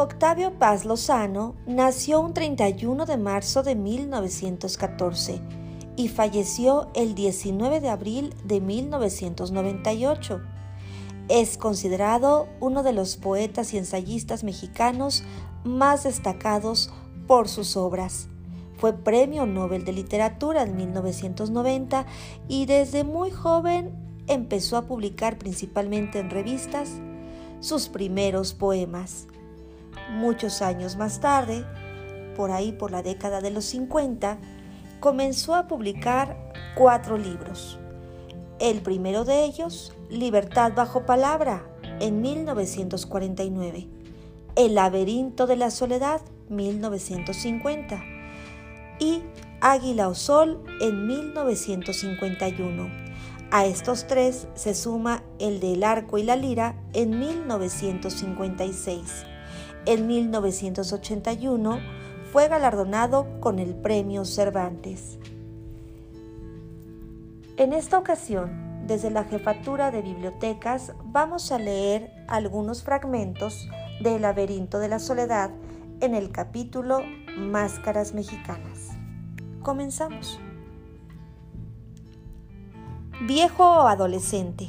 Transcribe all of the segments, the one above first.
Octavio Paz Lozano nació un 31 de marzo de 1914 y falleció el 19 de abril de 1998. Es considerado uno de los poetas y ensayistas mexicanos más destacados por sus obras. Fue Premio Nobel de Literatura en 1990 y desde muy joven empezó a publicar principalmente en revistas sus primeros poemas. Muchos años más tarde, por ahí por la década de los 50, comenzó a publicar cuatro libros. El primero de ellos, Libertad bajo palabra, en 1949. El laberinto de la soledad, 1950. Y Águila o Sol, en 1951. A estos tres se suma el de El arco y la lira en 1956. En 1981 fue galardonado con el Premio Cervantes. En esta ocasión, desde la Jefatura de Bibliotecas, vamos a leer algunos fragmentos del Laberinto de la Soledad en el capítulo Máscaras Mexicanas. Comenzamos. Viejo o adolescente,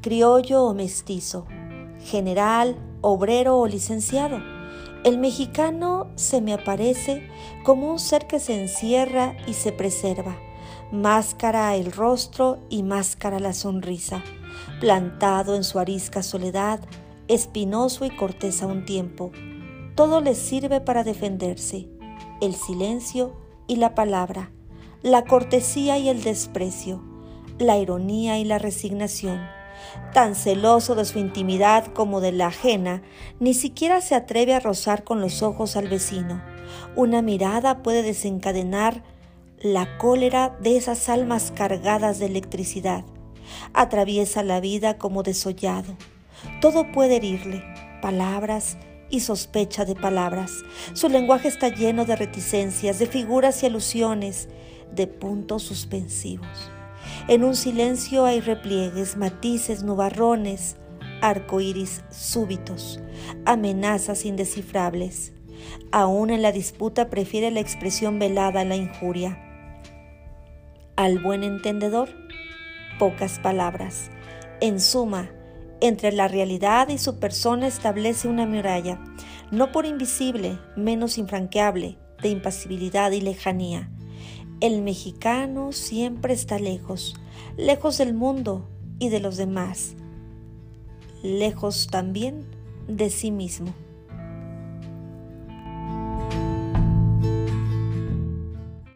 criollo o mestizo, general, obrero o licenciado. El mexicano se me aparece como un ser que se encierra y se preserva, máscara el rostro y máscara la sonrisa, plantado en su arisca soledad, espinoso y cortés a un tiempo. Todo le sirve para defenderse, el silencio y la palabra, la cortesía y el desprecio, la ironía y la resignación Tan celoso de su intimidad como de la ajena, ni siquiera se atreve a rozar con los ojos al vecino. Una mirada puede desencadenar la cólera de esas almas cargadas de electricidad. Atraviesa la vida como desollado. Todo puede herirle, palabras y sospecha de palabras. Su lenguaje está lleno de reticencias, de figuras y alusiones, de puntos suspensivos. En un silencio hay repliegues, matices, nubarrones, arcoíris súbitos, amenazas indescifrables. Aún en la disputa prefiere la expresión velada a la injuria. Al buen entendedor, pocas palabras. En suma, entre la realidad y su persona establece una muralla, no por invisible, menos infranqueable, de impasibilidad y lejanía el mexicano siempre está lejos, lejos del mundo y de los demás, lejos también de sí mismo.